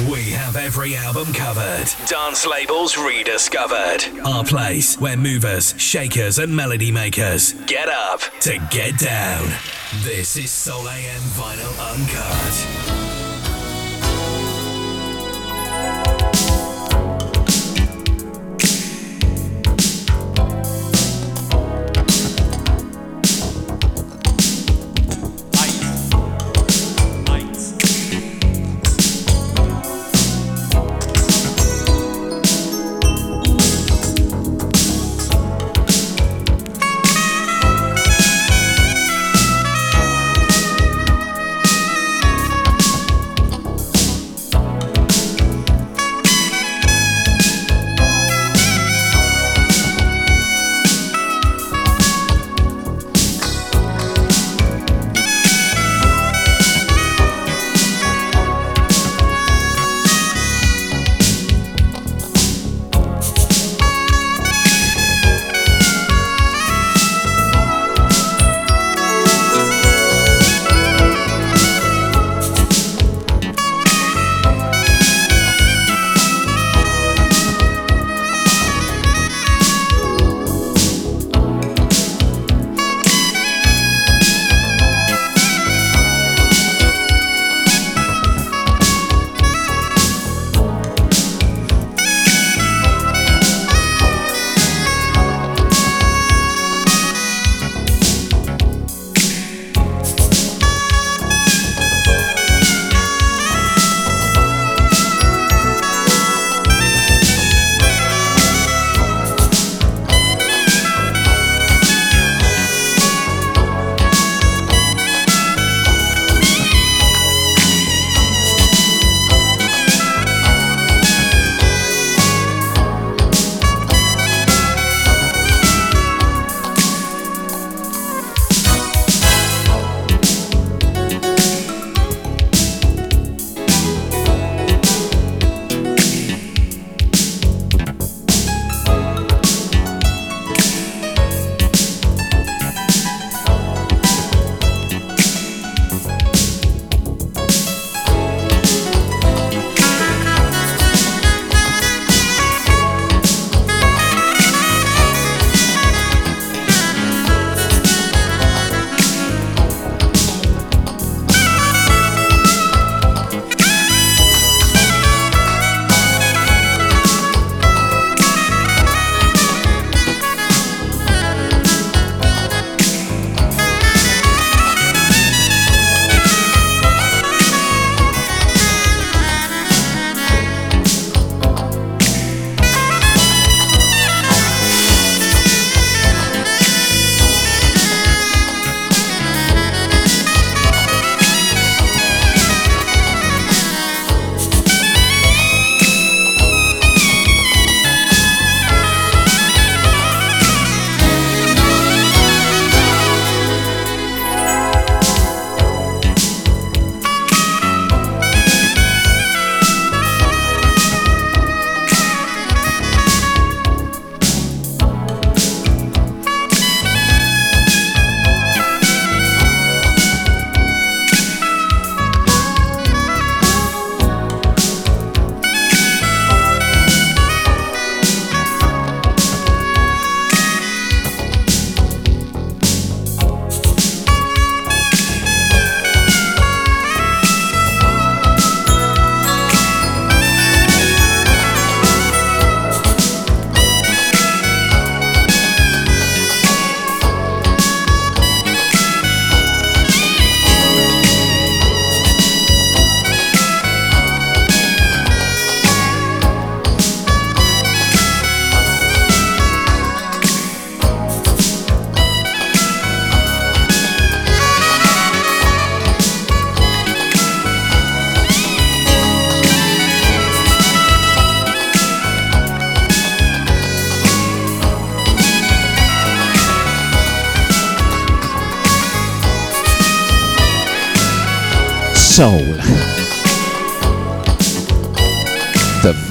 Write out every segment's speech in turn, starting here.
We have every album covered. Dance labels rediscovered. Our place where movers, shakers, and melody makers get up to get down. This is Soul AM Vinyl Uncut.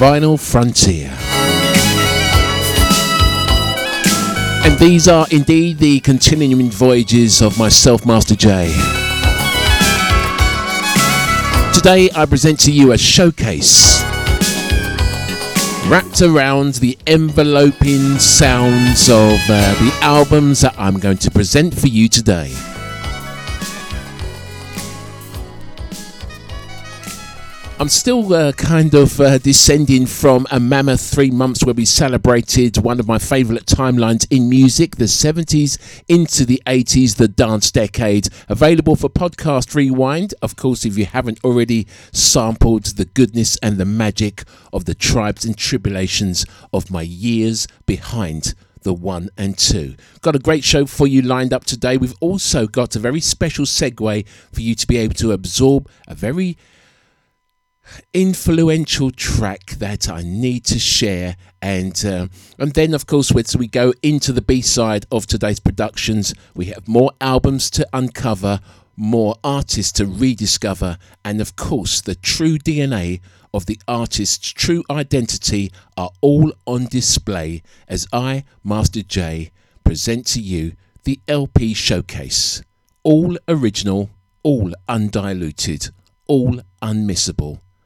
Vinyl Frontier. And these are indeed the continuing voyages of myself, Master J. Today I present to you a showcase wrapped around the enveloping sounds of uh, the albums that I'm going to present for you today. I'm still uh, kind of uh, descending from a mammoth three months where we celebrated one of my favourite timelines in music, the 70s into the 80s, the dance decade. Available for podcast rewind. Of course, if you haven't already sampled the goodness and the magic of the tribes and tribulations of my years behind the one and two. Got a great show for you lined up today. We've also got a very special segue for you to be able to absorb a very influential track that I need to share. And uh, and then, of course, as we go into the B side of today's productions, we have more albums to uncover, more artists to rediscover, and of course, the true DNA of the artist's true identity are all on display as I, Master J, present to you the LP showcase. All original, all undiluted, all unmissable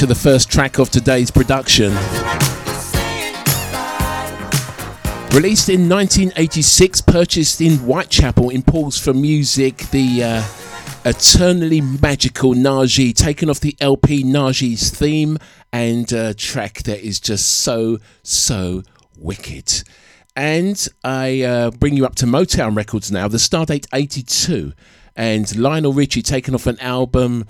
To the first track of today's production. Released in 1986, purchased in Whitechapel in Pools for Music, the uh, eternally magical Najee, taken off the LP Najee's theme, and a track that is just so, so wicked. And I uh, bring you up to Motown Records now, the Stardate 82, and Lionel Richie taken off an album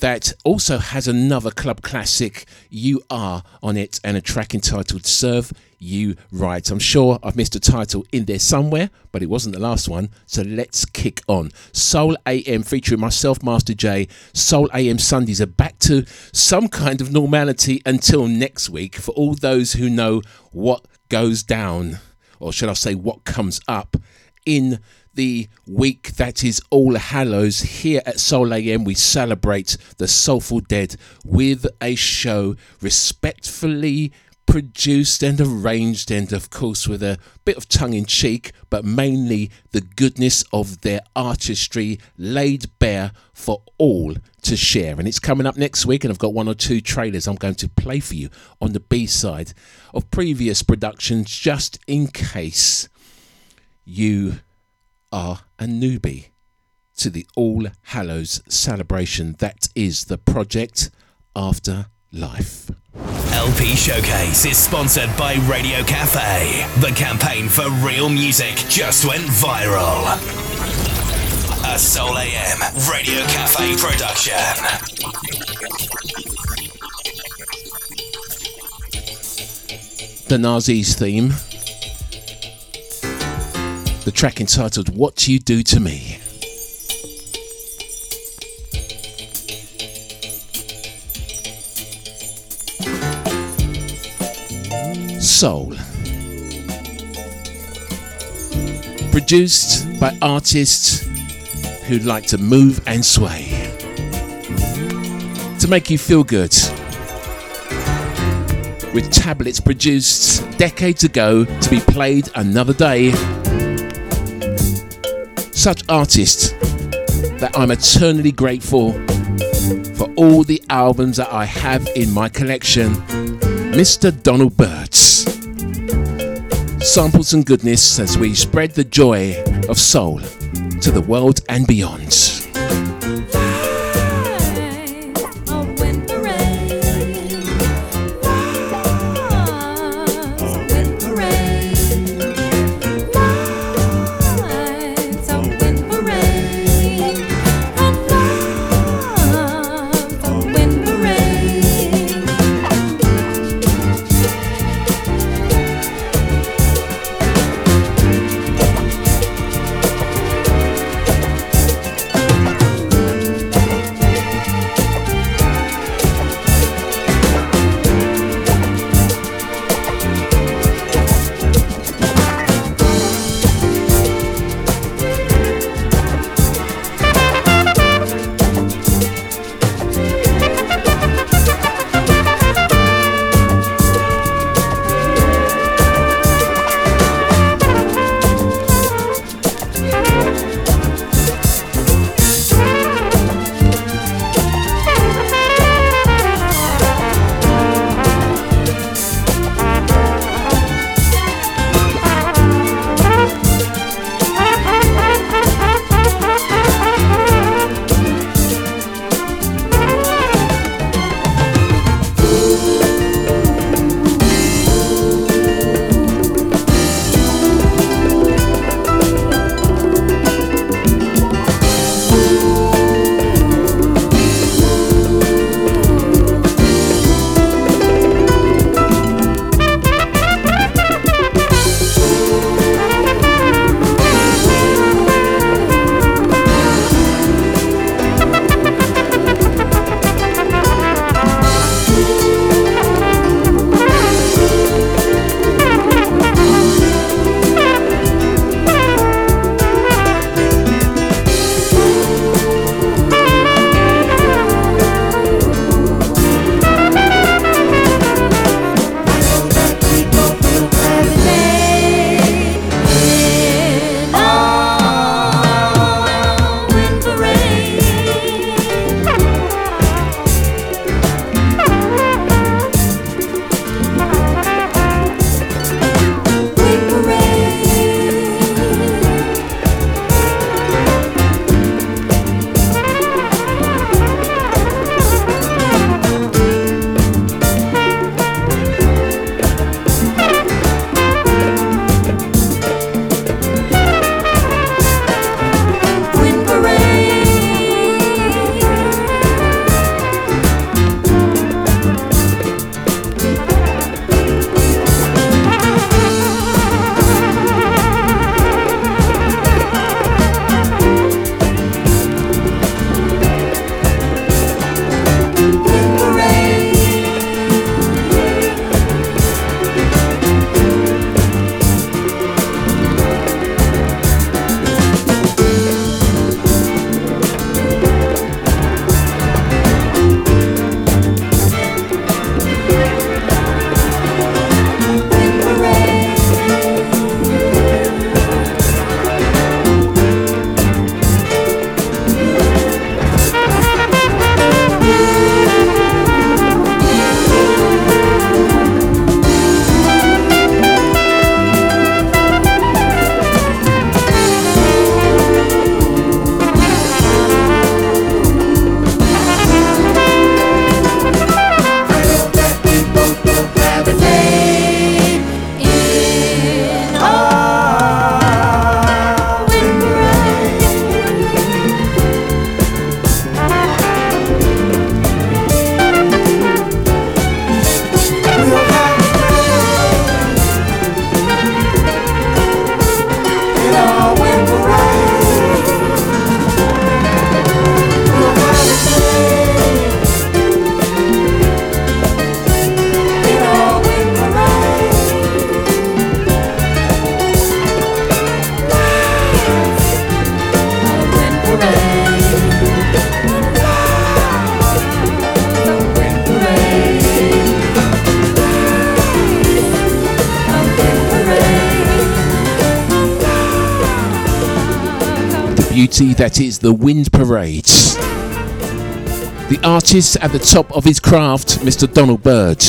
that also has another club classic, You Are, on it, and a track entitled Serve You Right. I'm sure I've missed a title in there somewhere, but it wasn't the last one, so let's kick on. Soul AM featuring myself, Master J. Soul AM Sundays are back to some kind of normality until next week for all those who know what goes down, or should I say, what comes up in the week that is All Hallows here at Soul AM. We celebrate the Soulful Dead with a show respectfully produced and arranged, and of course, with a bit of tongue in cheek, but mainly the goodness of their artistry laid bare for all to share. And it's coming up next week, and I've got one or two trailers I'm going to play for you on the B side of previous productions, just in case you are a newbie to the All Hallows celebration that is the project After Life. LP Showcase is sponsored by Radio Cafe. The campaign for real music just went viral. A Soul AM Radio Cafe production. The Najee's theme the track entitled What You Do to Me. Soul. Produced by artists who like to move and sway. To make you feel good. With tablets produced decades ago to be played another day such artists that I'm eternally grateful for all the albums that I have in my collection. Mr. Donald Byrds. Samples and goodness as we spread the joy of soul to the world and beyond. Beauty that is the Wind Parade. The artist at the top of his craft, Mr. Donald Byrd.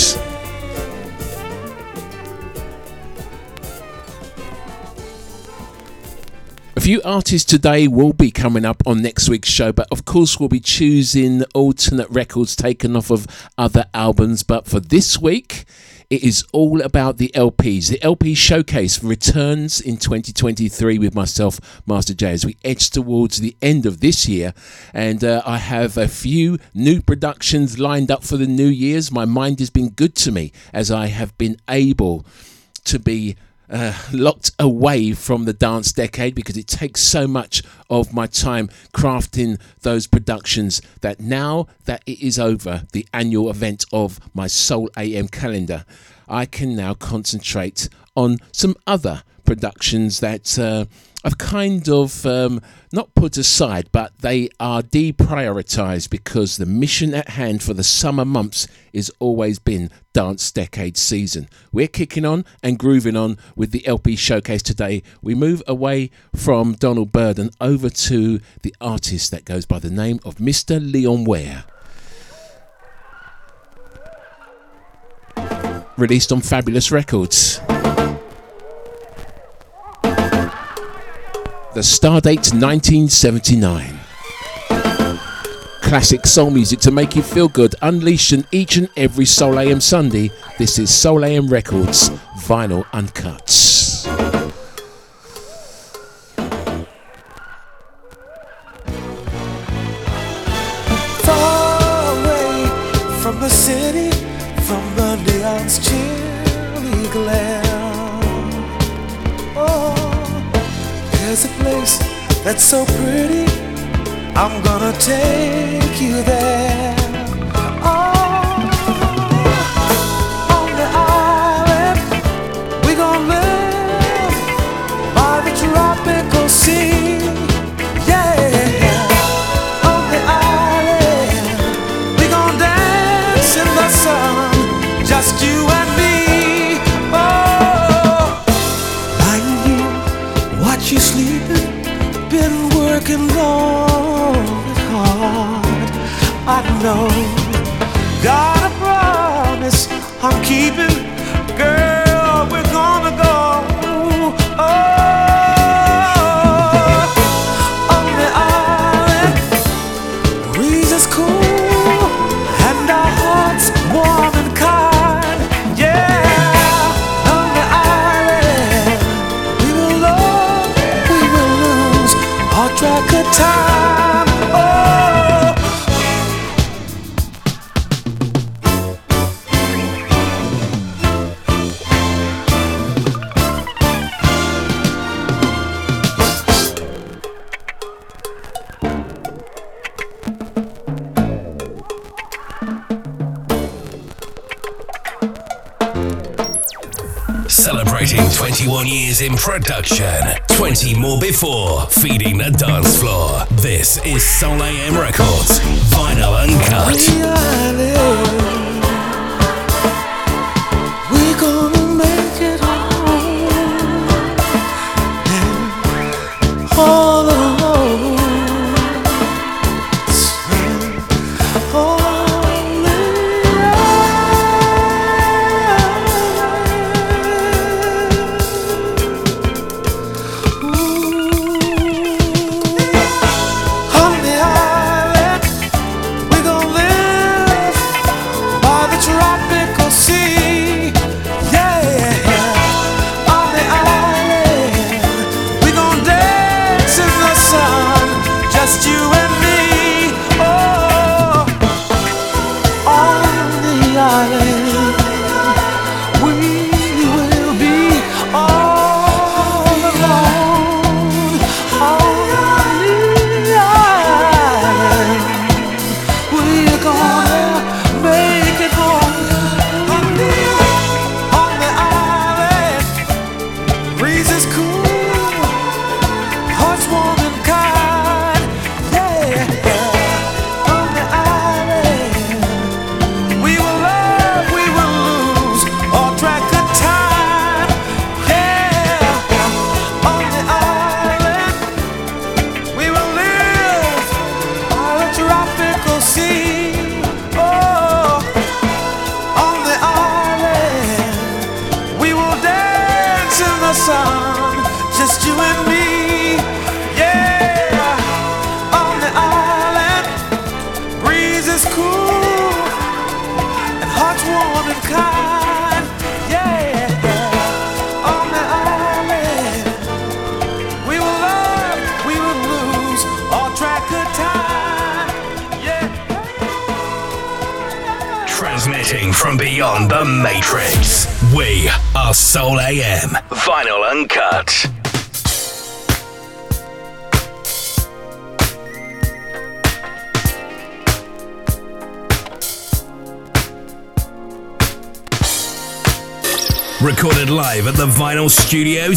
A few artists today will be coming up on next week's show, but of course, we'll be choosing alternate records taken off of other albums. But for this week, it is all about the LPs. The LP showcase returns in 2023 with myself, Master J, as we edge towards the end of this year. And uh, I have a few new productions lined up for the new years. My mind has been good to me as I have been able to be uh, locked away from the dance decade because it takes so much of my time crafting those productions that now that it is over, the annual event of my Soul AM calendar, I can now concentrate on some other productions that uh, I've kind of um, not put aside, but they are deprioritized because the mission at hand for the summer months is always been Dance Decade season. We're kicking on and grooving on with the LP showcase today. We move away from Donald Byrd and over to the artist that goes by the name of Mr. Leon Ware. Released on Fabulous Records. The Stardate 1979. Classic soul music to make you feel good, unleashing each and every Soul AM Sunday. This is Soul AM Records Vinyl away from the city, from the neon's chilly glare. There's a place that's so pretty. I'm gonna take you there. Our track of time. Celebrating 21 years in production, 20 more before, feeding the dance floor. This is Soul AM Records, Vinyl Uncut.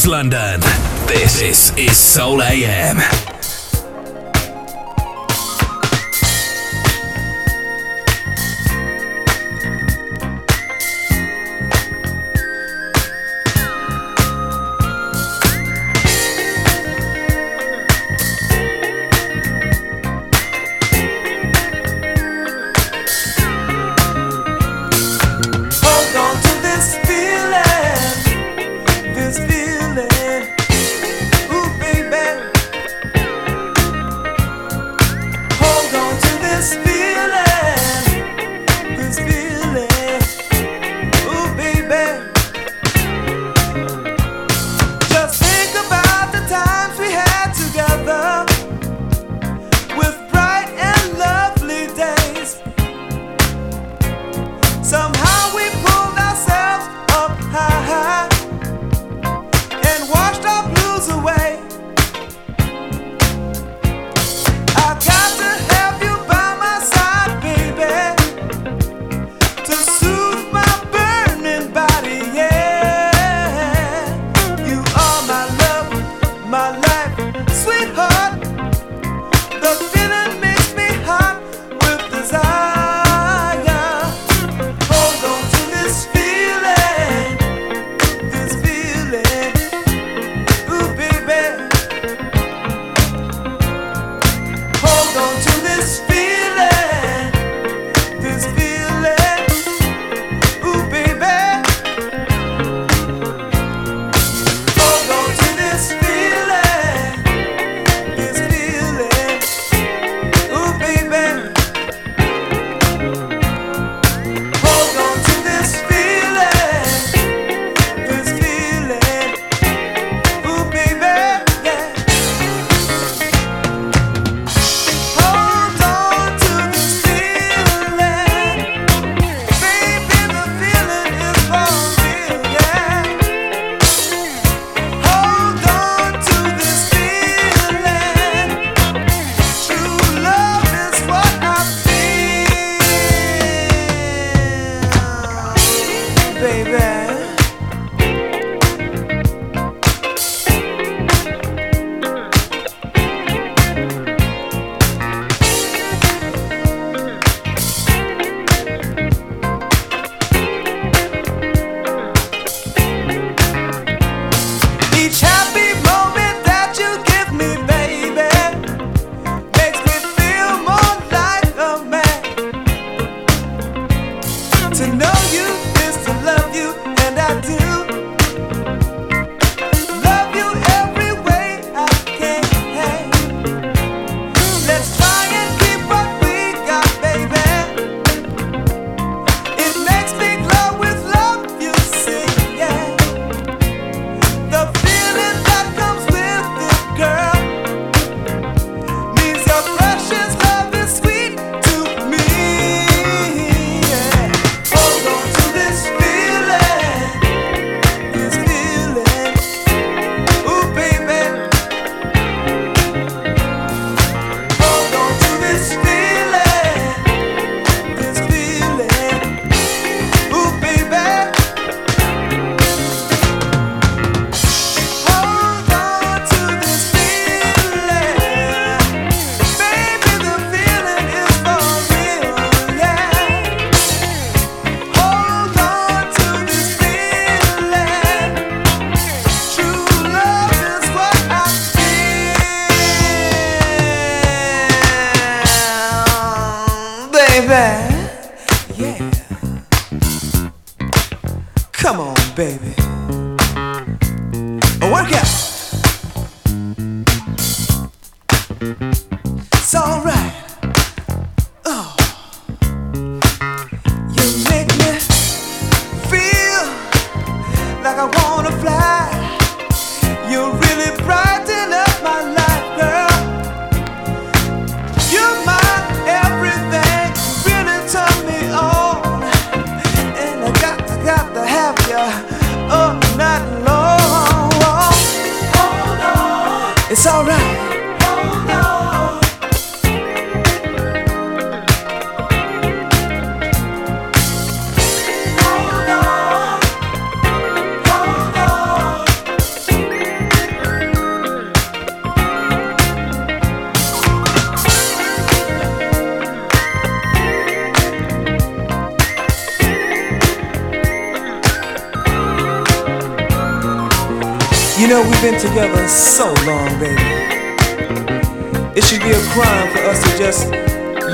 London. This is Soul AM.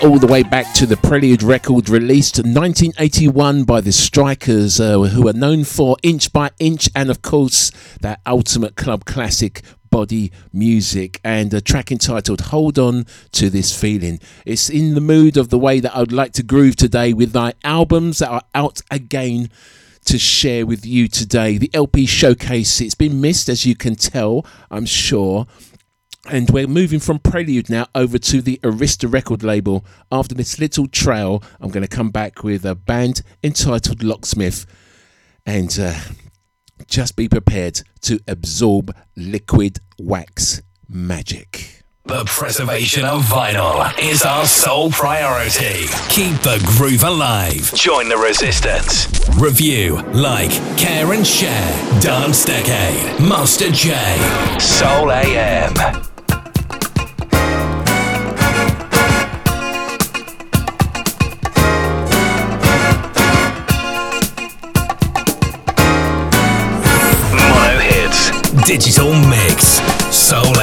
the way back to the Prelude record released in 1981 by the Strikers, uh, who are known for Inch by Inch and, of course, that ultimate club classic body music and a track entitled Hold On to This Feeling. It's in the mood of the way that I'd like to groove today with my albums that are out again to share with you today. The LP showcase, it's been missed as you can tell, I'm sure. And we're moving from Prelude now over to the Arista record label. After this little trail, I'm going to come back with a band entitled Locksmith. And uh, just be prepared to absorb liquid wax magic. The preservation of vinyl is our sole priority. Keep the groove alive. Join the resistance. Review, like, care and share. Dance Decade. Master J. Soul AM. Digital Mix. Soul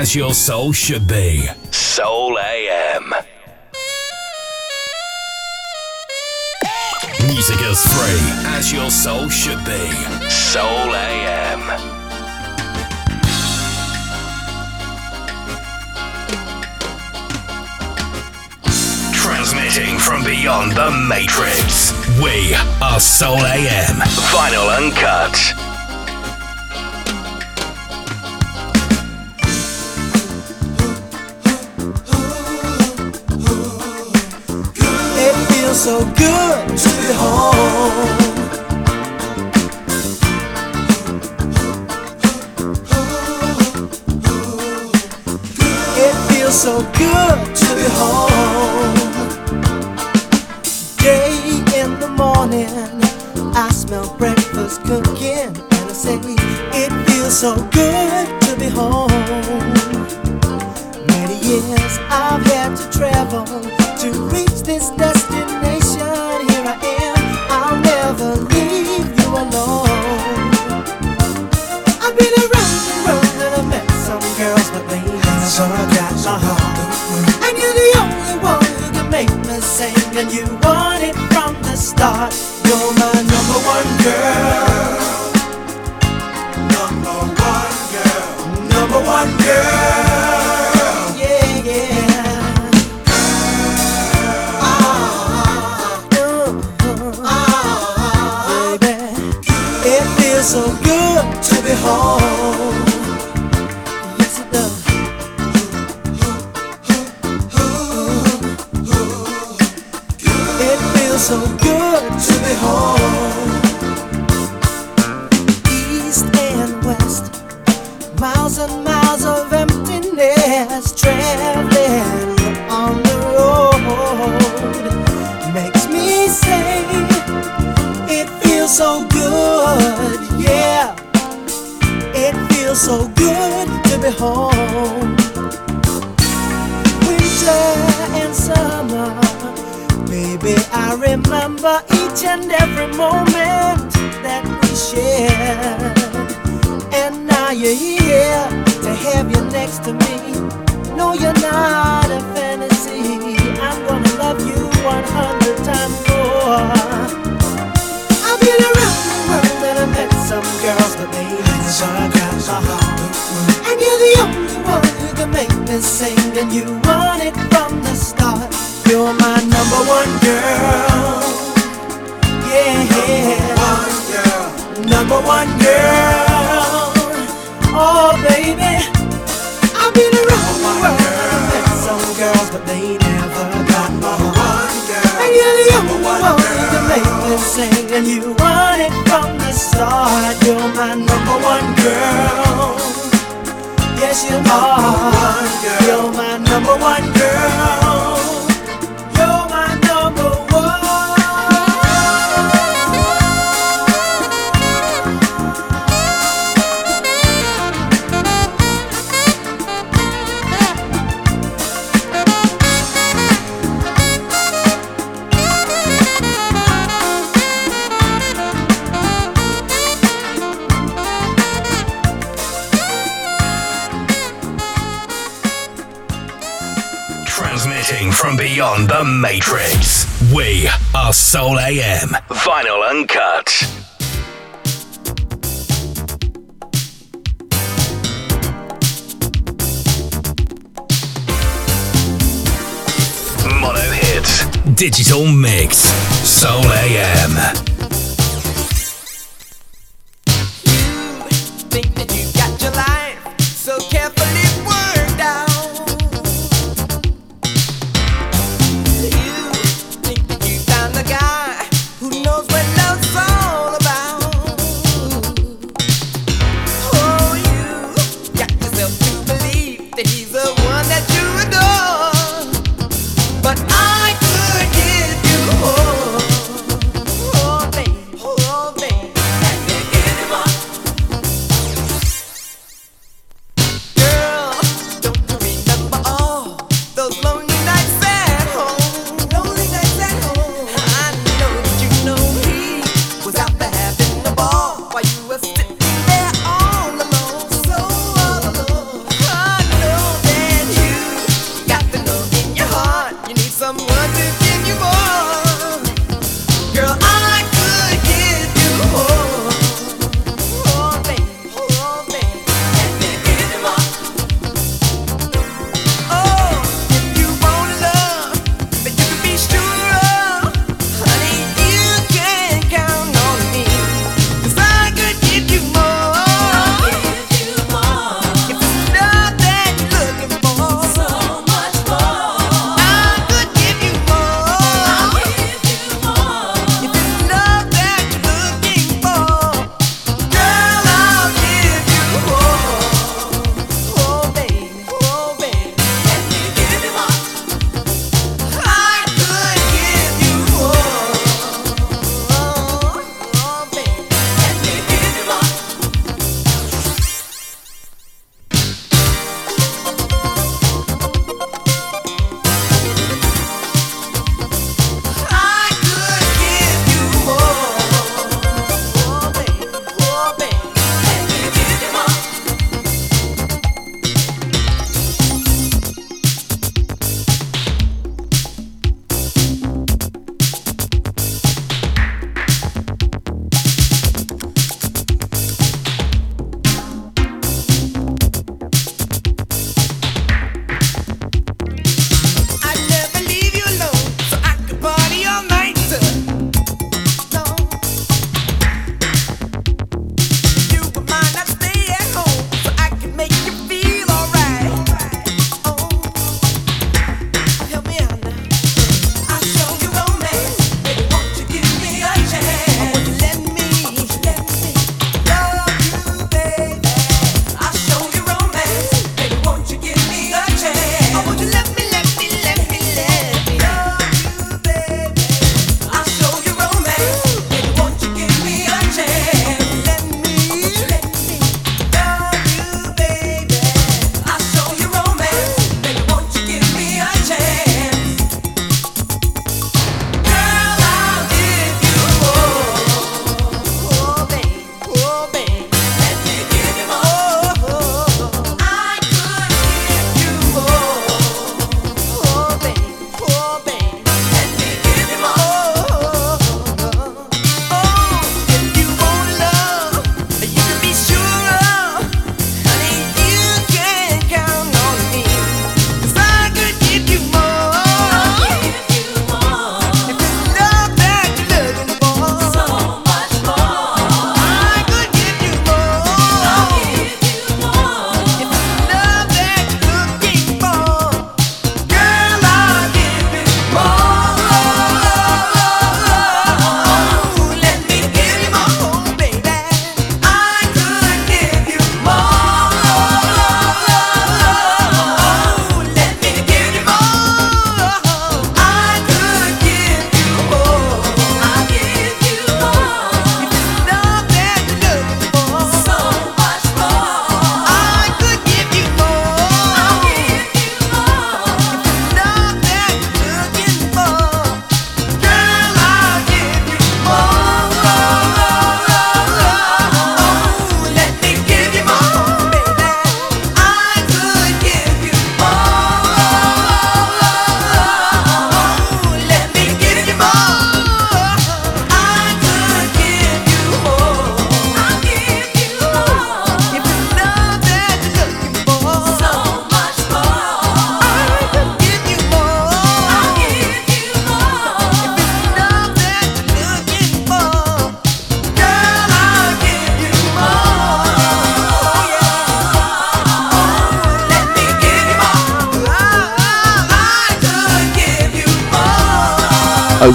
as your soul should be. Soul AM. Music is free as your soul should be. Soul AM. Transmitting from beyond the Matrix. We are Soul AM. Vinyl Uncut. but they never got my one girl. And you're the only one, one to make me sing, and you want it from the start. You're my number one girl. Yes, you are. You're my number one girl. Matrix. We are Soul AM. Vinyl Uncut. Digital Mix. Soul AM.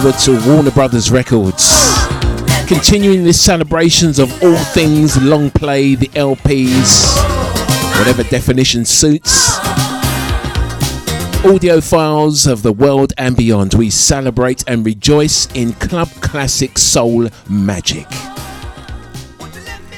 Over to Warner Brothers Records. Continuing this celebrations of all things long play, the LPs, whatever definition suits. Audiophiles of the world and beyond. We celebrate and rejoice in club classic soul magic.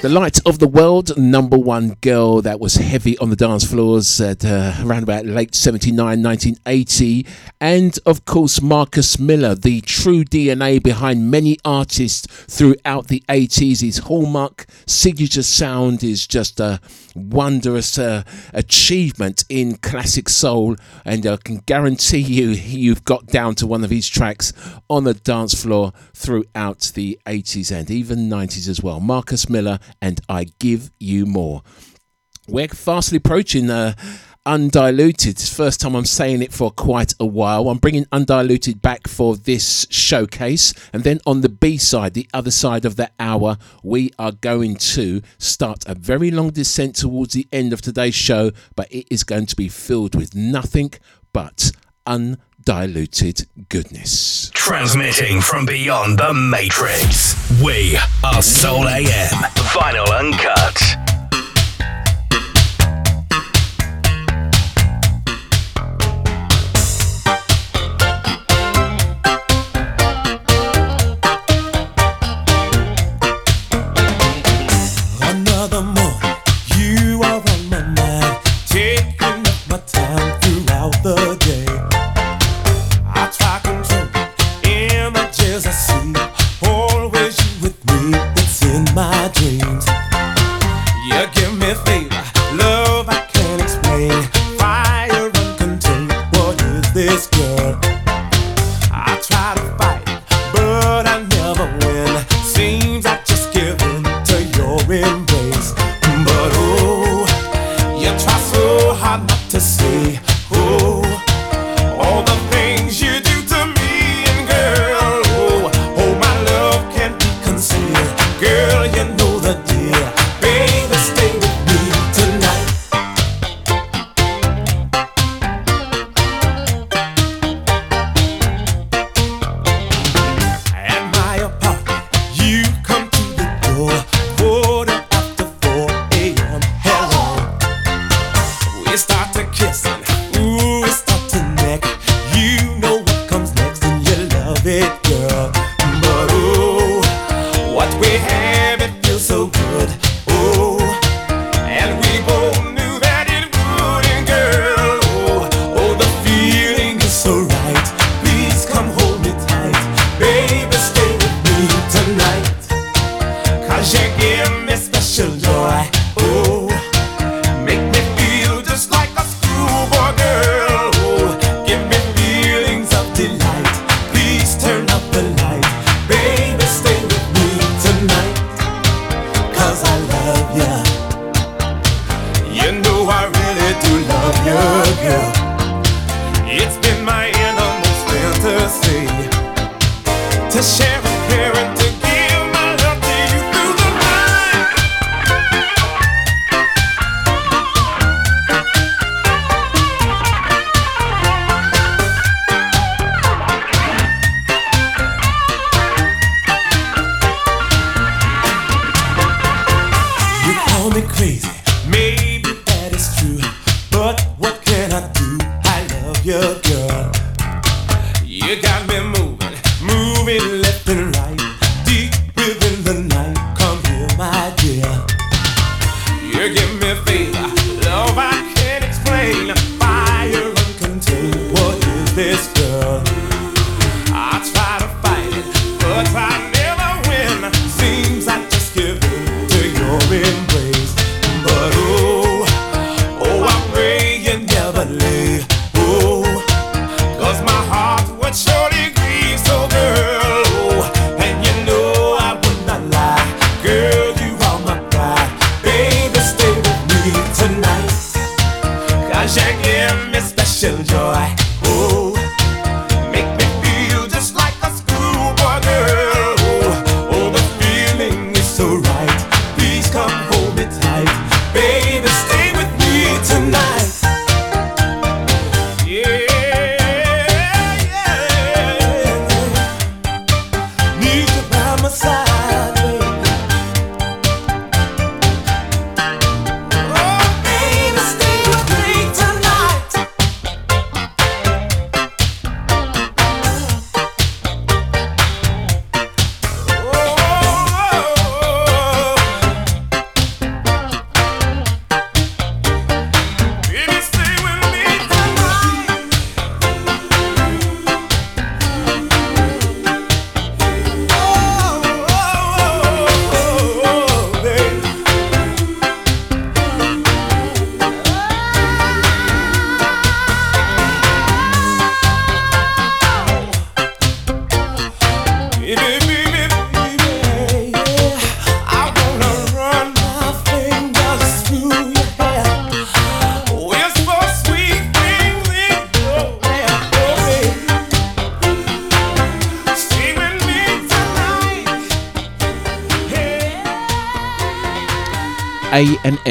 The Light of the World, number one girl that was heavy on the dance floors at uh, around about late 79, 1980. And of course, Marcus Miller, the true DNA behind many artists throughout the 80s. His hallmark signature sound is just a wondrous uh, achievement in classic soul. And I can guarantee you, you've got down to one of his tracks on the dance floor throughout the 80s and even 90s as well. Marcus Miller and I Give You More. We're fastly approaching uh, Undiluted. It's first time I'm saying it for quite a while. I'm bringing Undiluted back for this showcase. And then on the B side, the other side of the hour, we are going to start a very long descent towards the end of today's show, but it is going to be filled with nothing but undiluted goodness. Transmitting from beyond the Matrix, we are Soul AM, vinyl uncut.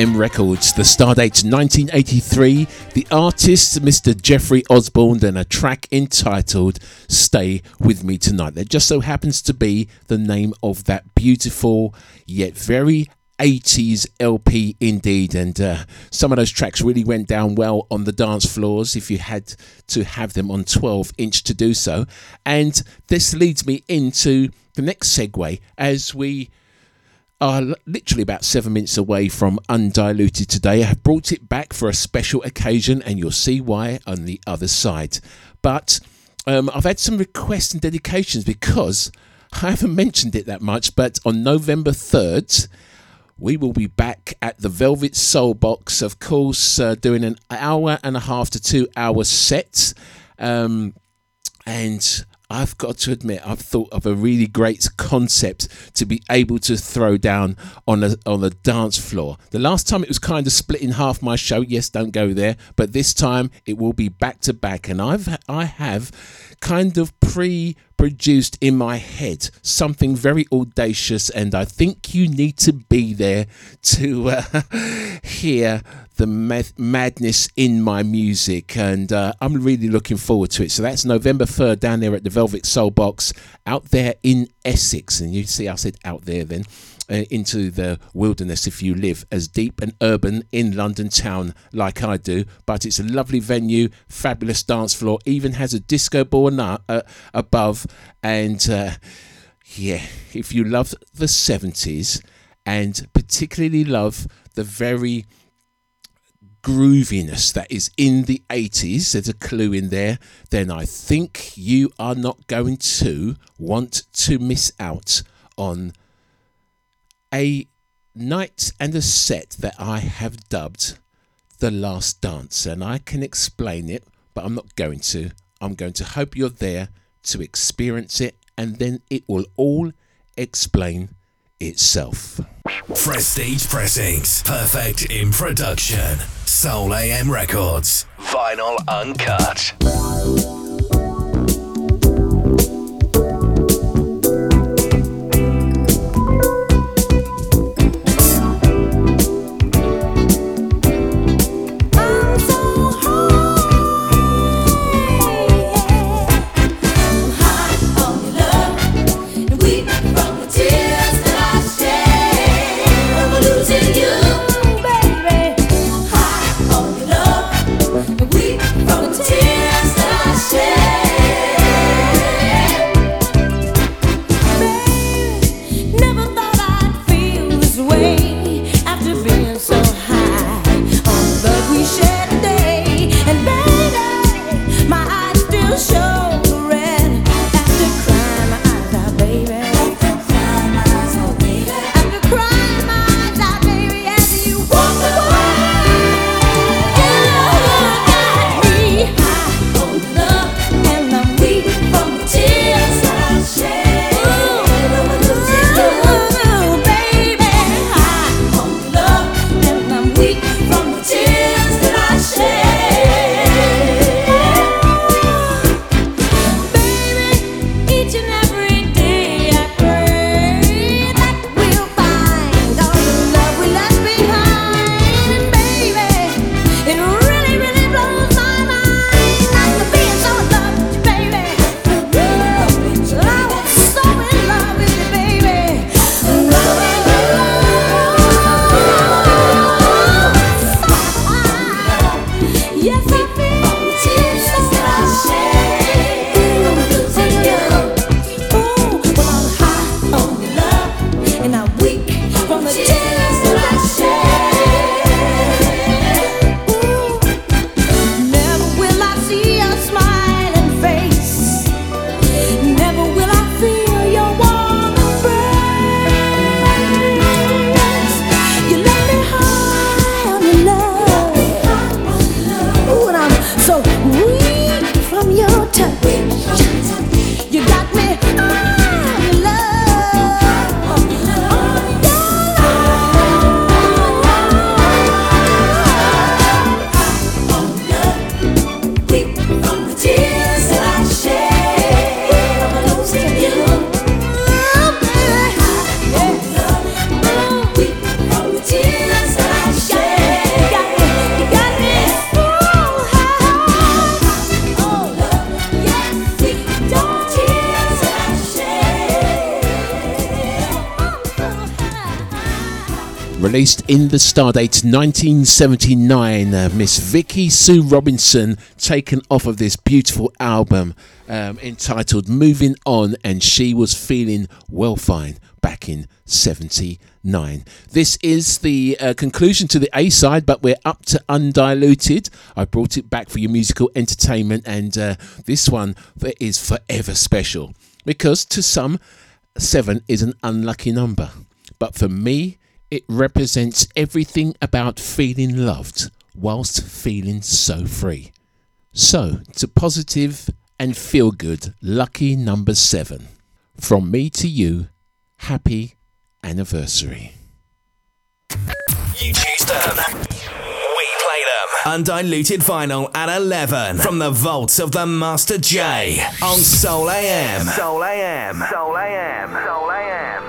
A&M Records. The stardate 1983. The artist Mr. Jeffrey Osborne and a track entitled "Stay with Me Tonight." That just so happens to be the name of that beautiful yet very 80s LP indeed, and uh, some of those tracks really went down well on the dance floors if you had to have them on 12 inch to do so. And this leads me into the next segue as we are literally about seven minutes away from Undiluted today. I have brought it back for a special occasion, and you'll see why on the other side. But um, I've had some requests and dedications because I haven't mentioned it that much, but on November 3rd, we will be back at the Velvet Soul Box, of course, uh, doing an hour and a half to two hour set. Um, and I've got to admit, I've thought of a really great concept to be able to throw down on a on the dance floor. The last time it was kind of split in half my show. Yes, don't go there, but this time it will be back to back, and I've I have kind of pre produced in my head something very audacious, and I think you need to be there to uh, hear the madness in my music, and uh, I'm really looking forward to it. So that's November 3rd down there at the Velvet Soul Box out there in Essex. And you see, I said out there then. Uh, into the wilderness if you live as deep and urban in London town like I do. But it's a lovely venue, fabulous dance floor, even has a disco ball uh, above. And uh, yeah, if you love the 70s and particularly love the very grooviness that is in the 80s, there's a clue in there, then I think you are not going to want to miss out on a night and a set that I have dubbed The Last Dance. And I can explain it, but I'm not going to. I'm going to hope you're there to experience it, and then it will all explain itself. Prestige Pressings, perfect in production. Soul AM Records, vinyl uncut. Released in the Stardate 1979, uh, Miss Vicki Sue Robinson taken off of this beautiful album um, entitled Moving On, and she was feeling well fine back in 79. This is the uh, conclusion to the A side, but we're up to Undiluted. I brought it back for your musical entertainment, and uh, this one is forever special because to some, seven is an unlucky number. But for me, it represents everything about feeling loved whilst feeling so free. So, to positive and feel good, lucky number seven. From me to you, happy anniversary. You choose them. We play them. Undiluted vinyl at 11 from the vaults of the Master J on Soul AM. Soul AM. Soul AM. Soul AM. Soul AM.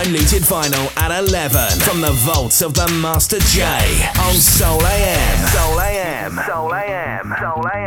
Undiluted vinyl at 11 from the vaults of the Master J on Soul AM. Soul AM. Soul AM. Soul AM.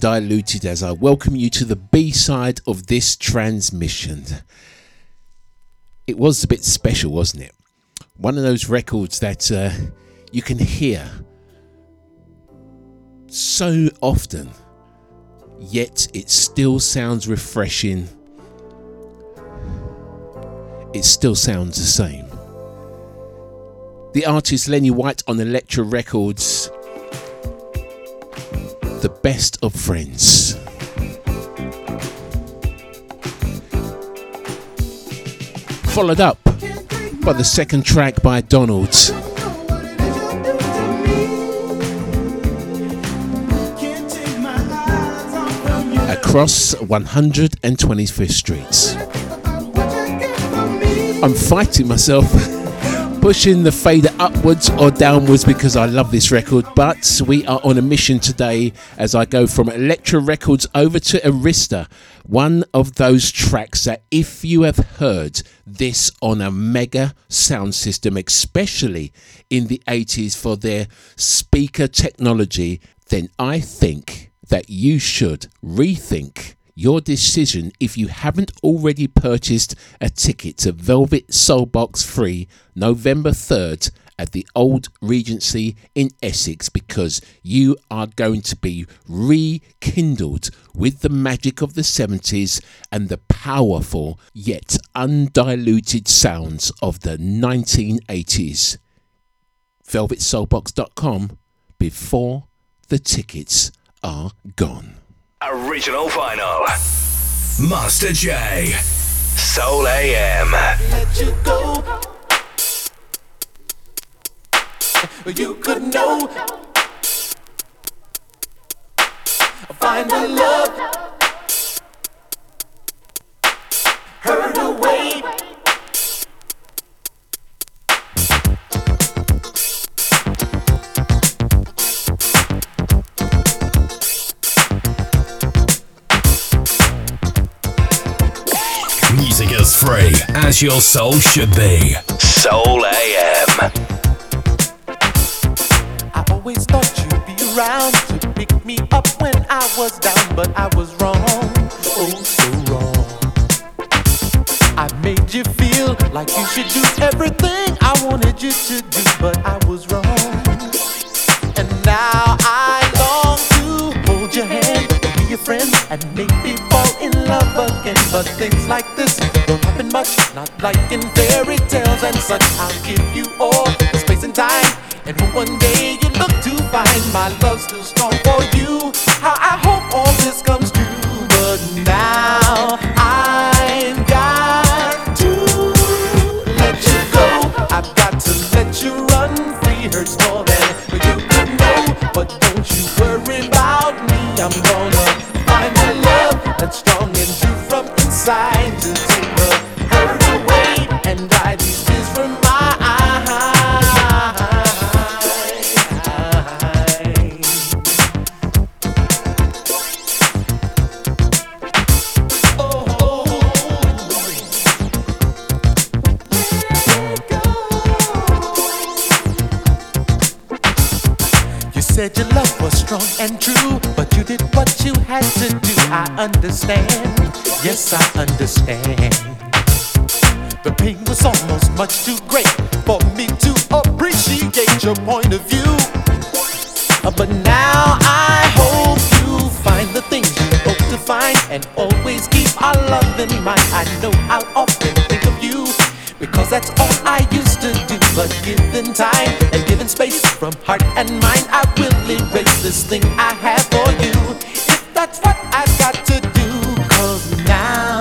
diluted as I welcome you to the B side of this transmission. It was a bit special, wasn't it? One of those records that uh, you can hear so often, yet it still sounds refreshing. It still sounds the same. The artist Lenny White on Elektra Records the best of friends. Followed up by the second track by Donald. Across 125th Street. I'm fighting myself. pushing the fader upwards or downwards because I love this record. But we are on a mission today as I go from Elektra Records over to Arista. One of those tracks that, if you have heard this on a mega sound system, especially in the 80s for their speaker technology, then I think that you should rethink your decision if you haven't already purchased a ticket to Velvet Soulbox 3 November 3rd at the Old Regency in Essex because you are going to be rekindled with the magic of the 70s and the powerful yet undiluted sounds of the 1980s. VelvetSoulbox.com before the tickets are gone. Original vinyl. Master J. Soul AM. let you go. You could know. Find the love. As your soul should be. Soul AM. I always thought you'd be around to pick me up when I was down, but I was wrong. Oh, so wrong. I made you feel like you should do everything I wanted you to do, but I was wrong. And now I long to hold your hand, be your friend, and maybe fall in love again. But things like this don't happen much, not like in fairy tales and such. I'll give you all the space and time. And when one day you look to find my love still strong for you, how I hope all this comes true. But now I've got to let you go. I've got to let you run free. Hurts more than you could know. But don't you worry about me. I'm gonna find a love that's strong and true from inside strong and true, but you did what you had to do. I understand, yes, I understand. The pain was almost much too great for me to appreciate your point of view. Uh, But now I hope you find the things you hope to find and always keep our love in mind. I know I'll often think of you because that's all I used to do. But given time and given space from heart and mind, I will erase this thing I have for you. If that's what I've got to do, cause now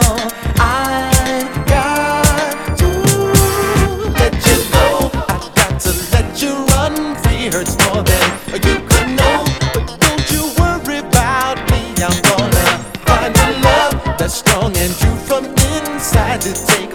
I've got to let you go. I've got to let you run free. Hurts more than you could know. But don't you worry about me. I'm gonna find a love that's strong and true from inside to take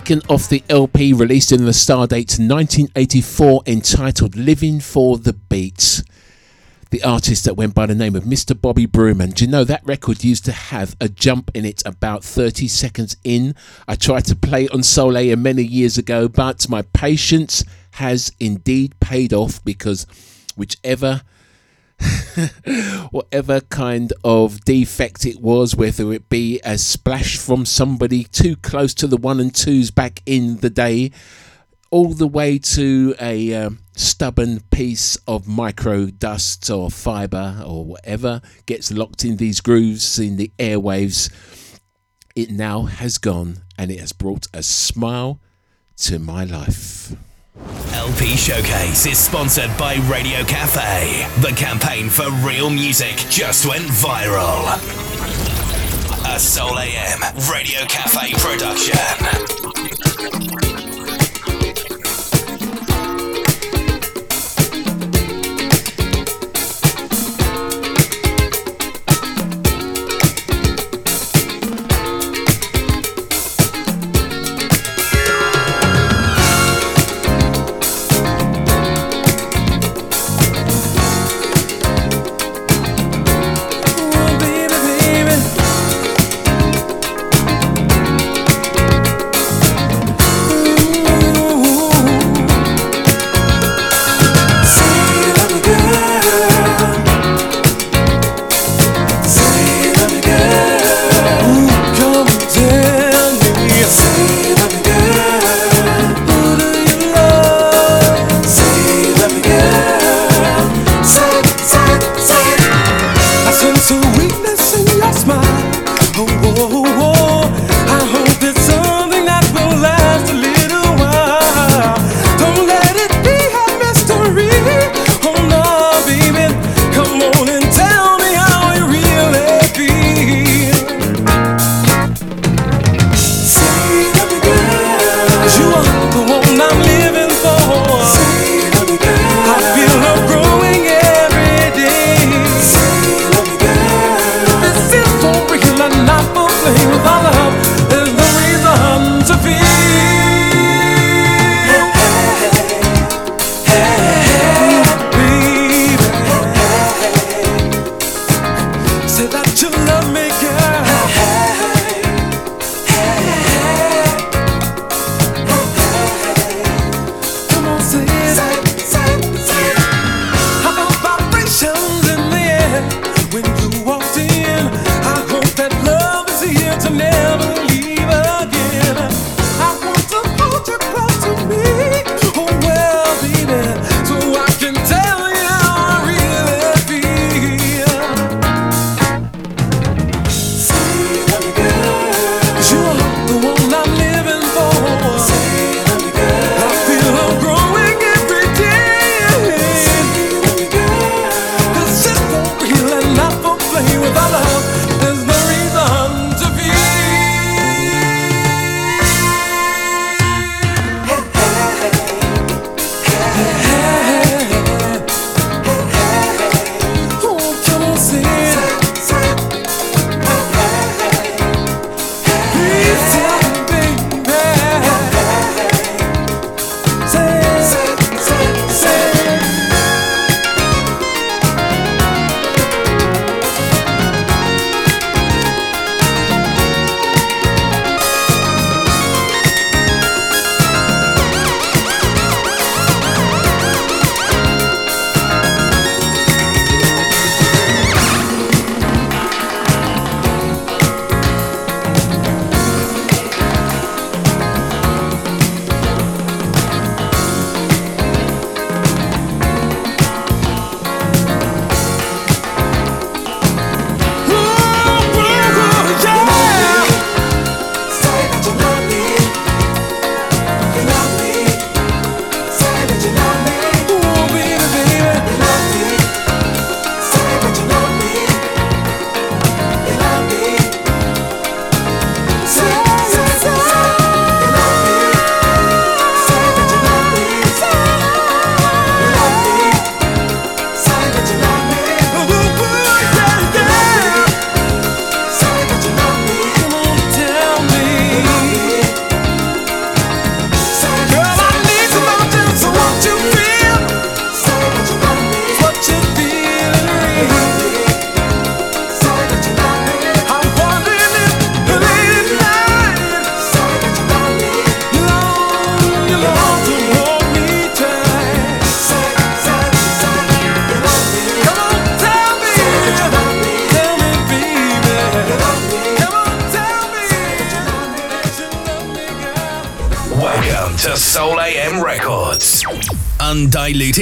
taken off the LP released in the Stardate 1984 entitled Living for the Beats. The artist that went by the name of Mr. Bobby Broom. And do you know that record used to have a jump in it about 30 seconds in? I tried to play on AM many years ago, but my patience has indeed paid off because whichever whatever kind of defect it was, whether it be a splash from somebody too close to the one and twos back in the day, all the way to a um, stubborn piece of micro dust or fiber or whatever gets locked in these grooves in the airwaves. It now has gone and it has brought a smile to my life. LP Showcase is sponsored by Radio Cafe. The campaign for real music just went viral. A Soul AM Radio Cafe production.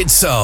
Wicked Soul.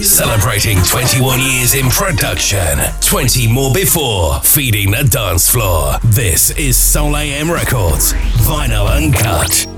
Celebrating 21 years in production, 20 more before, feeding the dance floor. This is Soul AM Records, vinyl uncut.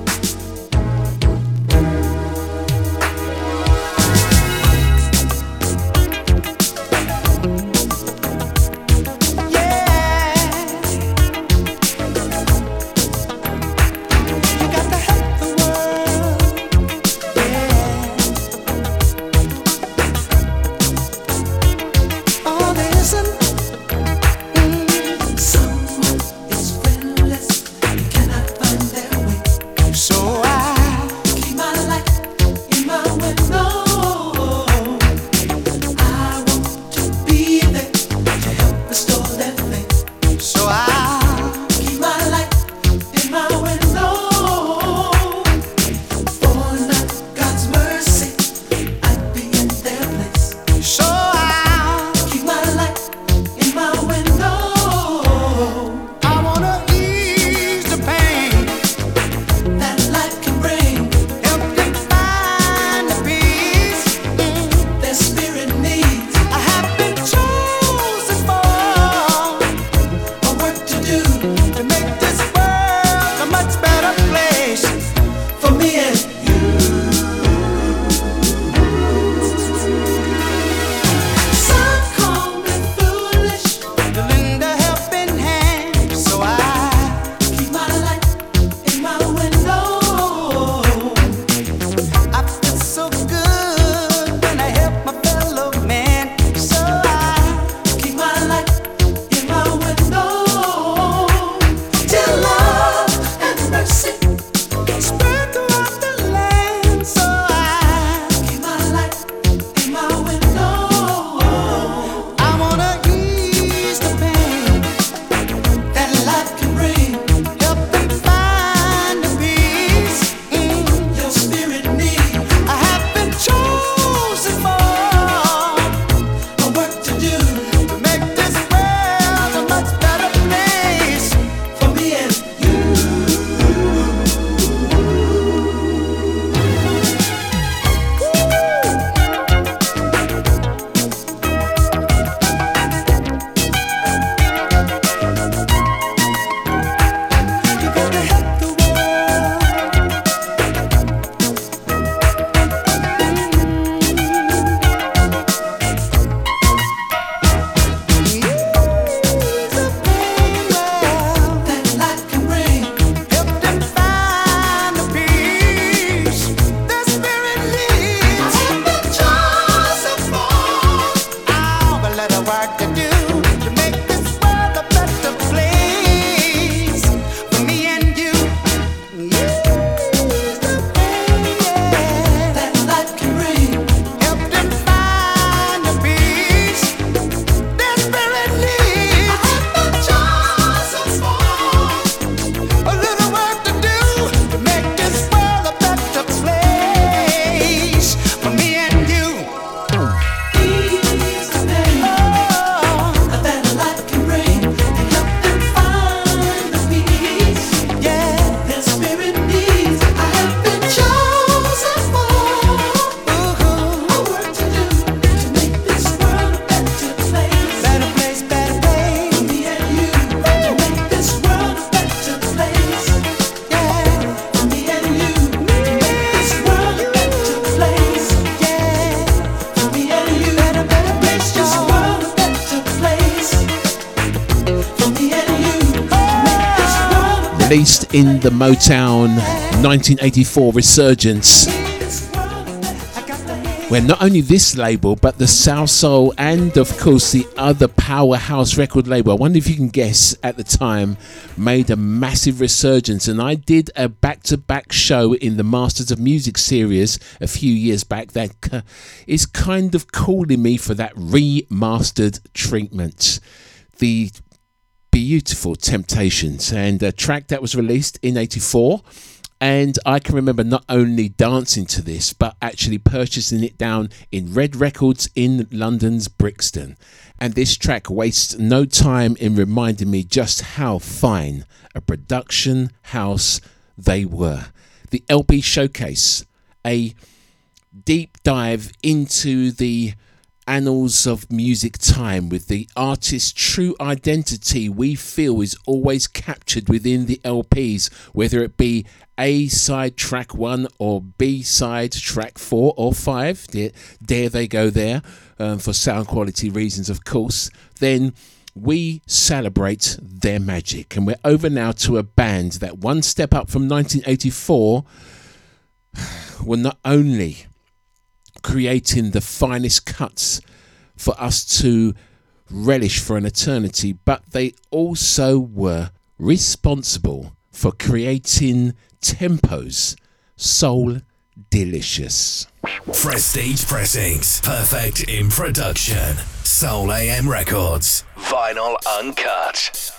In the Motown 1984 resurgence. Where not only this label, but the Soul, and, of course, the other powerhouse record label, I wonder if you can guess at the time, made a massive resurgence. And I did a back to back show in the Masters of Music series a few years back that is kind of calling me for that remastered treatment. The beautiful Temptations and a track that was released in 84 and I can remember not only dancing to this, but actually purchasing it down in Red Records in London's Brixton. And this track wastes no time in reminding me just how fine a production house they were. The LP Showcase, a deep dive into the annals of music time with the artist's true identity we feel is always captured within the LPs, whether it be A side track one or B side track four or five. Dare, they go there um, for sound quality reasons, of course. Then we celebrate their magic. And we're over now to a band that one step up from 1984 were not only creating the finest cuts for us to relish for an eternity, but they also were responsible for creating tempos soul delicious. Prestige pressings, perfect in production. Soul AM Records, vinyl uncut.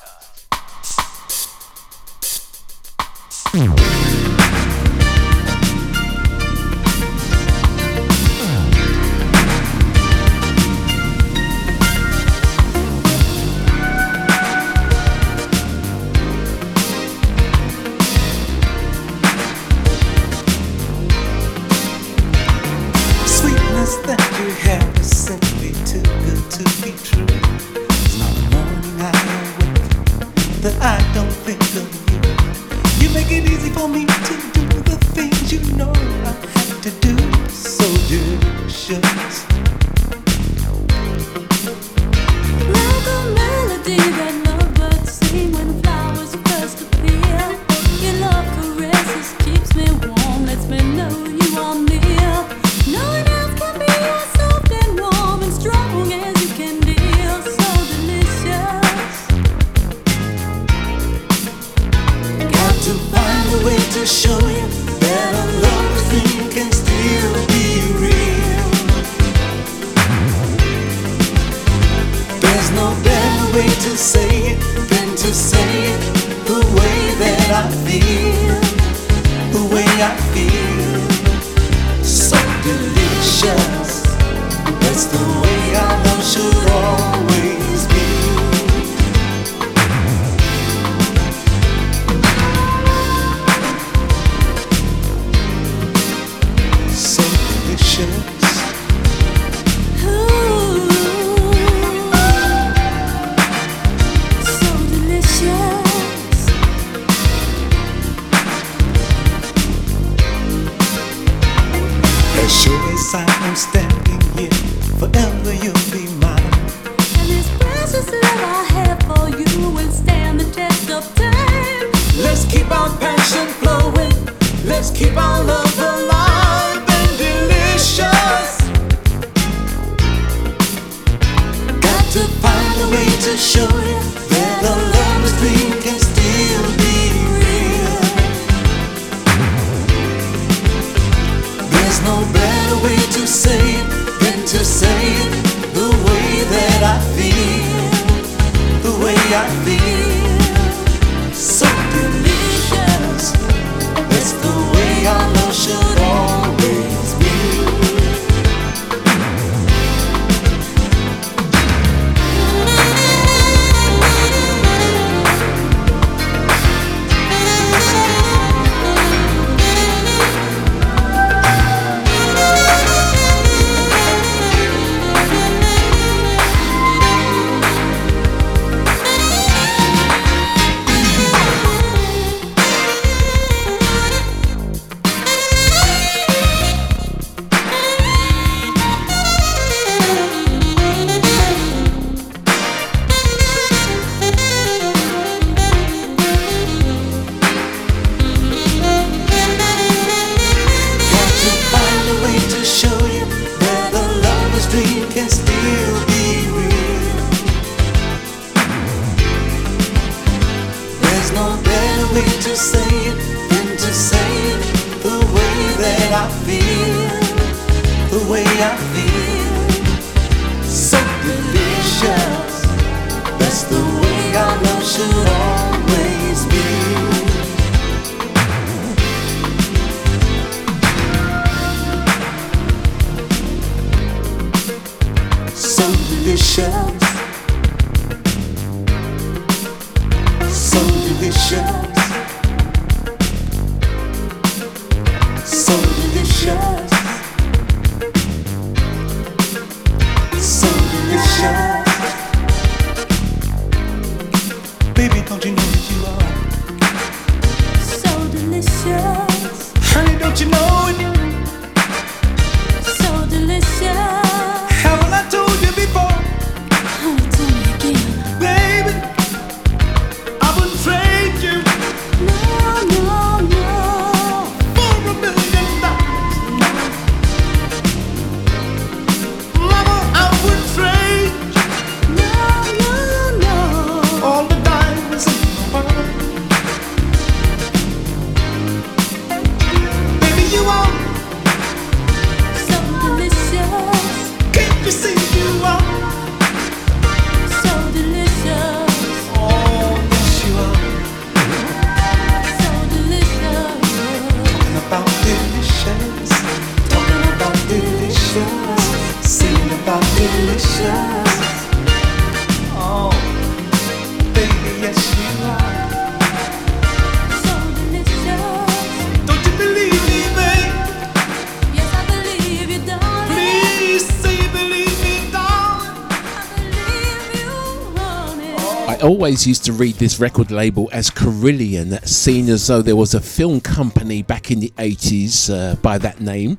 Always used to read this record label as Carillion, seen as though there was a film company back in the 80s uh, by that name,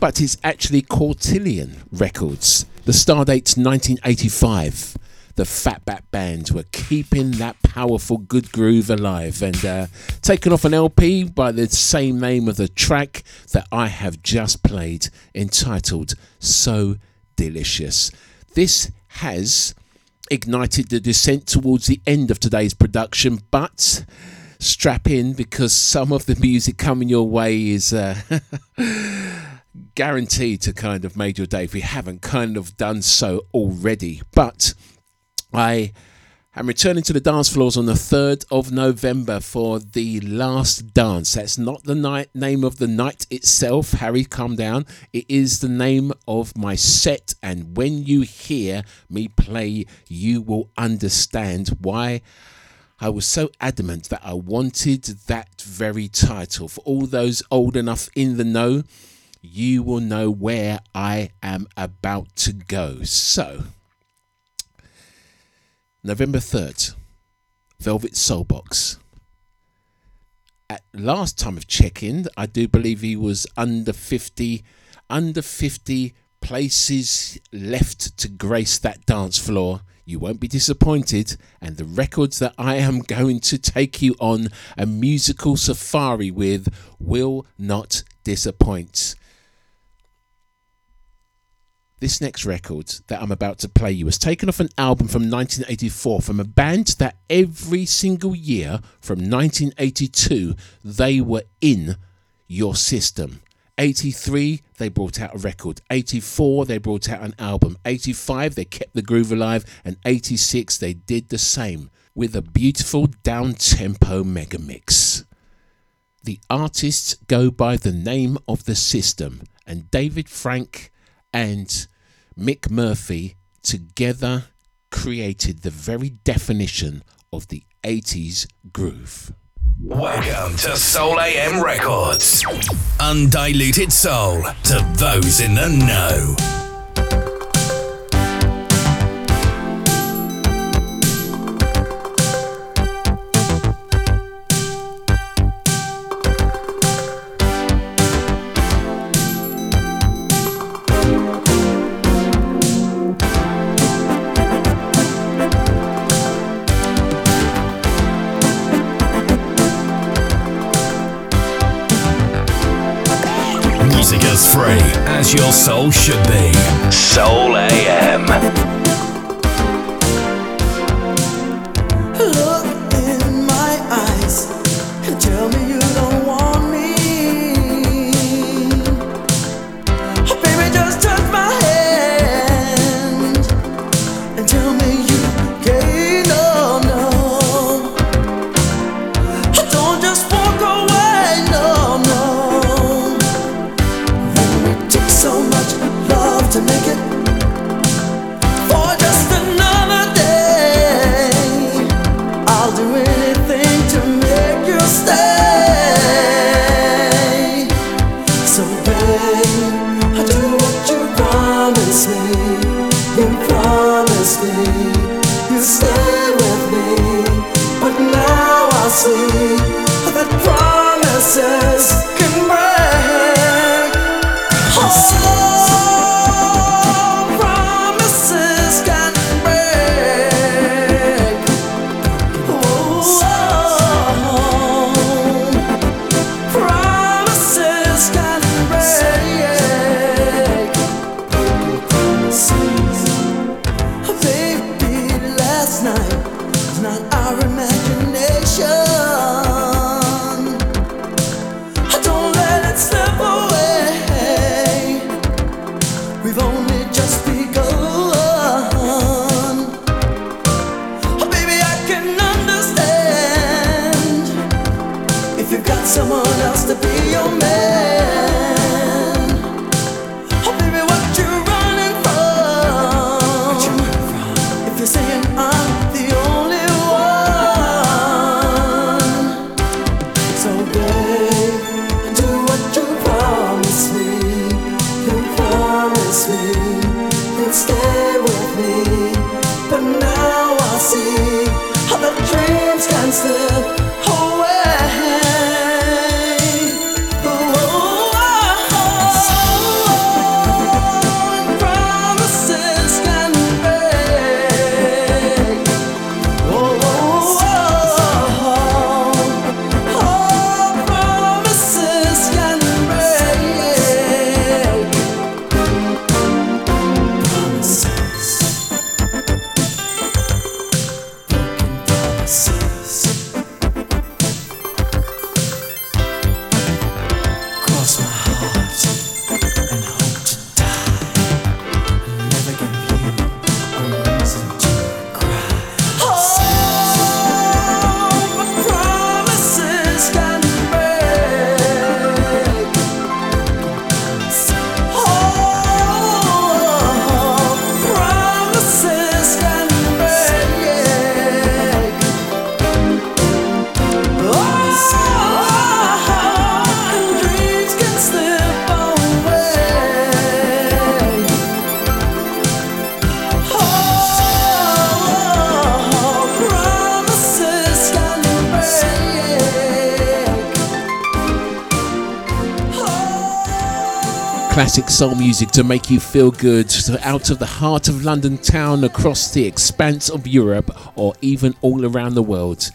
but it's actually Cotillion Records. The star date's 1985. The Fatback Band were keeping that powerful good groove alive and uh, taken off an LP by the same name of the track that I have just played, entitled So Delicious. This has ignited the descent towards the end of today's production, but strap in because some of the music coming your way is uh, guaranteed to kind of made your day if we haven't kind of done so already. But I am returning to the dance floors on the 3rd of November for the last dance. That's not the night name of the night itself, Harry, calm down. It is the name of my set, and when you hear me play, you will understand why. I was so adamant that I wanted that very title. For all those old enough in the know, you will know where I am about to go. So, November 3rd, Velvet Soulbox. At last time of check-in, I do believe he was under 50, under 50 places left to grace that dance floor. You won't be disappointed, and the records that I am going to take you on a musical safari with will not disappoint. This next record that I'm about to play you was taken off an album from 1984 from a band that every single year from 1982 they were in your system. 83 they brought out a record. 84 they brought out an album. 85 they kept the groove alive and 86 they did the same with a beautiful down tempo mega mix. The artists go by the name of the system and David Frank and Mic Murphy together created the very definition of the 80s groove. Welcome to Soul AM Records. Undiluted soul to those in the know. Your soul should be. Soul AM. Soul music to make you feel good, so out of the heart of London town, across the expanse of Europe, or even all around the world.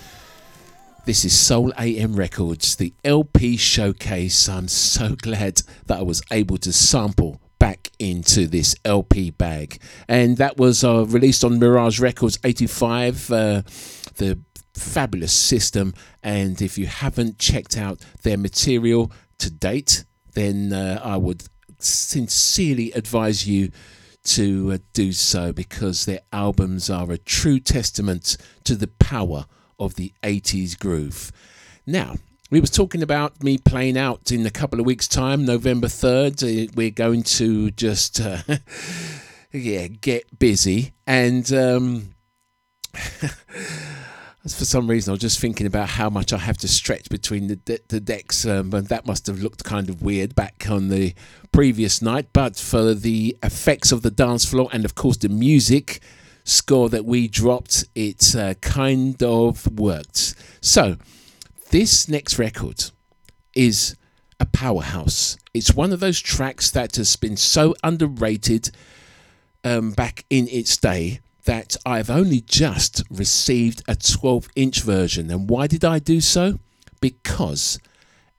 This is Soul AM Records, the LP showcase. I'm so glad that I was able to sample back into this LP bag. And that was uh, released on Mirage Records 85, uh, the fabulous system. And if you haven't checked out their material to date, then uh, I would sincerely advise you to uh, do so because their albums are a true testament to the power of the 80s groove. Now, we was talking about me playing out in a couple of weeks time, November 3rd. Uh, We're going to just uh, yeah, get busy and um for some reason, I was just thinking about how much I have to stretch between the de- the decks, um, and that must have looked kind of weird back on the previous night. But for the effects of the dance floor and, of course, the music score that we dropped, it uh, kind of worked. So, this next record is a powerhouse. It's one of those tracks that has been so underrated um, back in its day that I've only just received a 12 inch version. And why did I do so? Because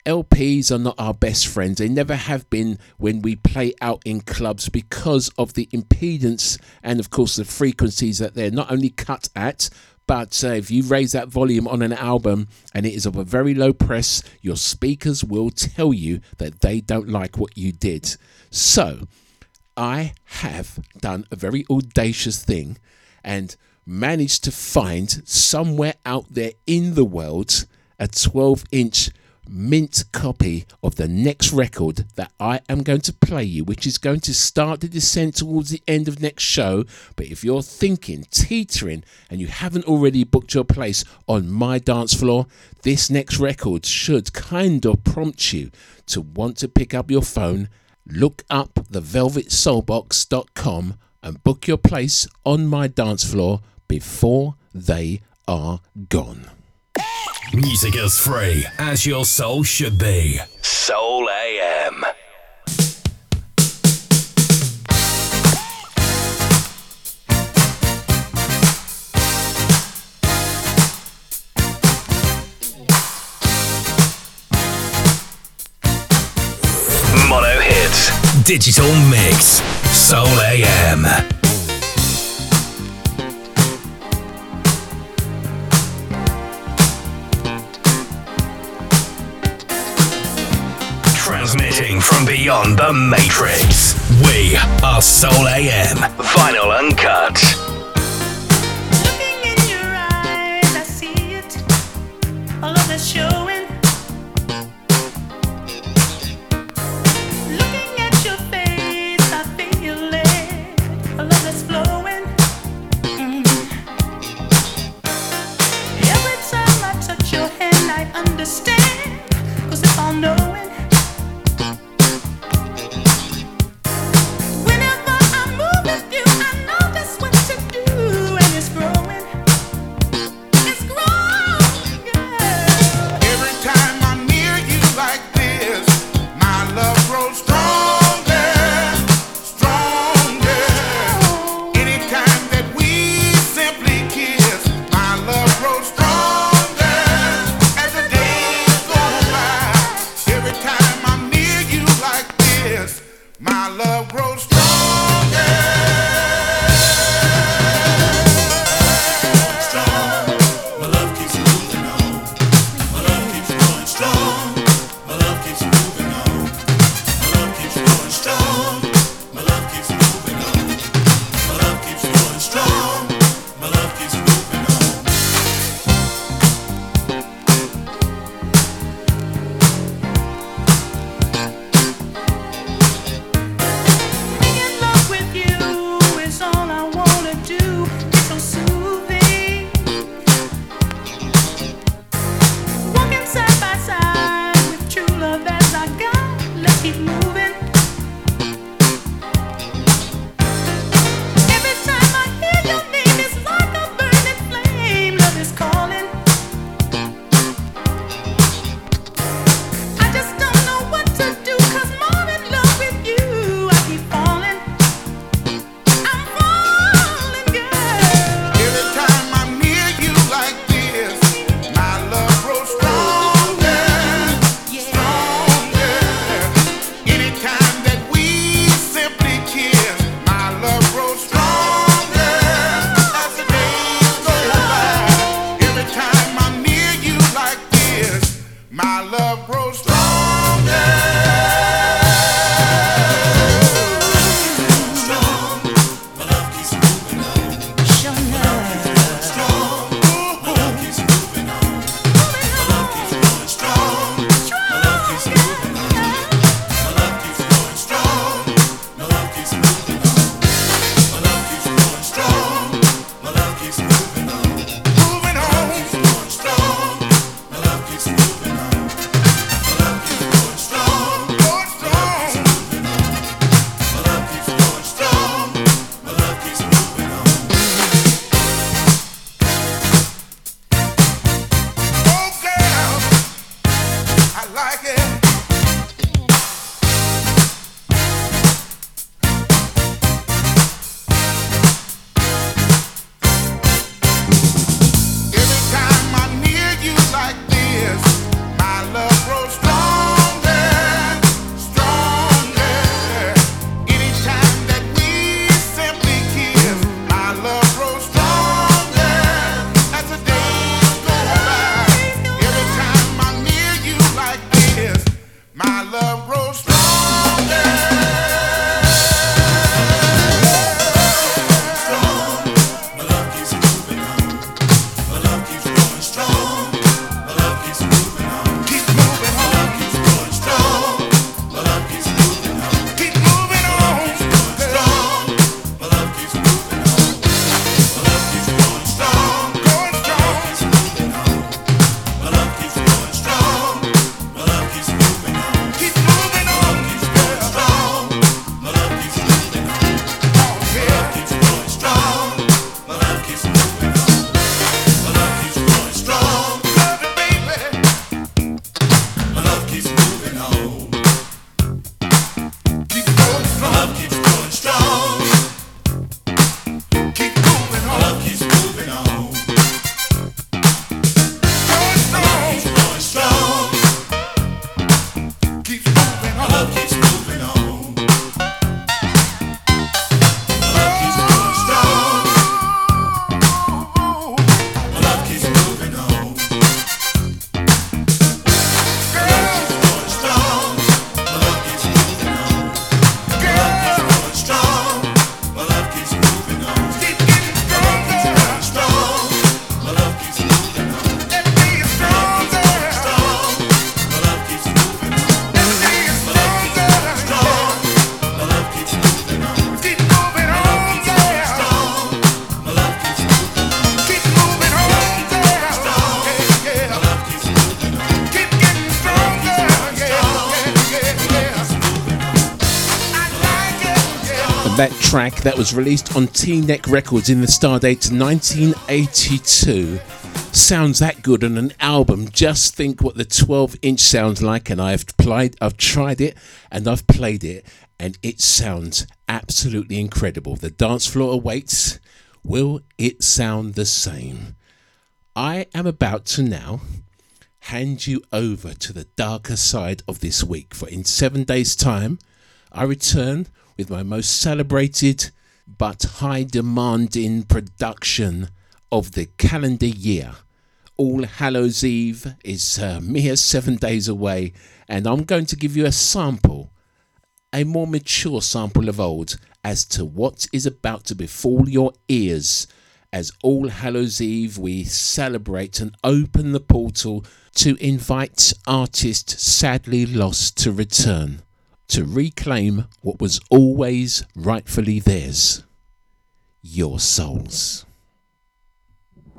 LPs are not our best friends. They never have been when we play out in clubs because of the impedance and, of course, the frequencies that they're not only cut at. But uh, if you raise that volume on an album and it is of a very low press, your speakers will tell you that they don't like what you did. So, I have done a very audacious thing and managed to find somewhere out there in the world a 12 inch mint copy of the next record that I am going to play you, which is going to start the descent towards the end of next show. But if you're thinking, teetering, and you haven't already booked your place on my dance floor, this next record should kind of prompt you to want to pick up your phone, look up thevelvetsoulbox.com, and book your place on my dance floor before they are gone. Music is free as your soul should be. Soul AM. Digital mix. Soul AM. Transmitting from beyond the matrix. We are Soul AM. Vinyl Uncut. Looking in your eyes, I see it. All of the showing. All That was released on T-Neck Records in the Stardate 1982 sounds that good on an album. Just think what the 12 inch sounds like, and I've played, I've tried it, and I've played it, and it sounds absolutely incredible. The dance floor awaits. Will it sound the same? I am about to now hand you over to the darker side of this week, for in seven days' time, I return with my most celebrated but high demanding production of the calendar year. All Hallows Eve is uh, mere seven days away, and I'm going to give you a sample, a more mature sample of old, as to what is about to befall your ears. As All Hallows Eve, we celebrate and open the portal to invite artists sadly lost to return, to reclaim what was always rightfully theirs your souls.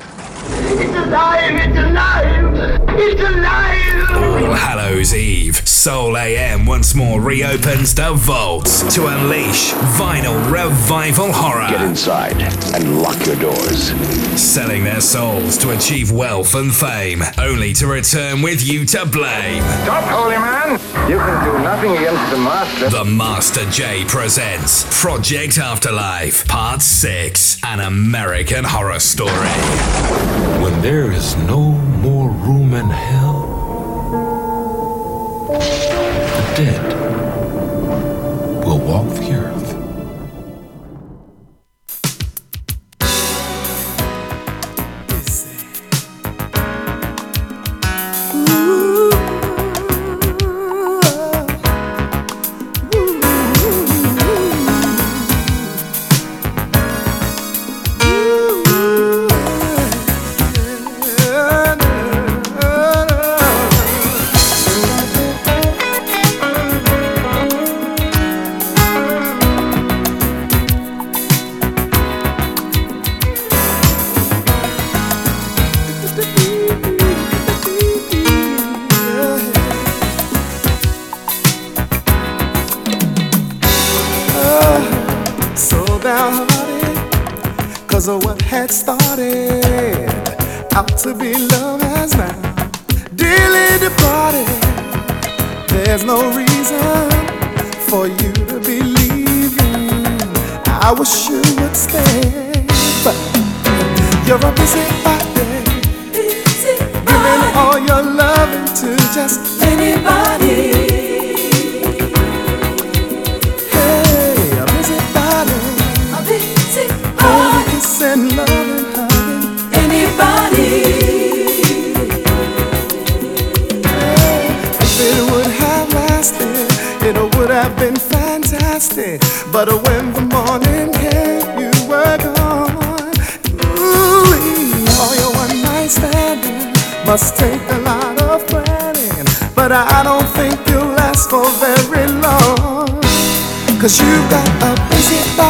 It's alive! It's alive! It's alive! All Hallows Eve, Soul AM once more reopens the vaults to unleash vinyl revival horror. Get inside and lock your doors. Selling their souls to achieve wealth and fame, only to return with you to blame. Stop, holy man! You can do nothing against the master. The Master J presents Project Afterlife, Part 6 An American Horror Story. When there is no more room in hell, the dead will walk the earth. It would have been fantastic. But uh, when the morning came, you were gone. Ooh, all your one night standing must take a lot of planning. But I don't think you'll last for very long. Cause you've got a busy body,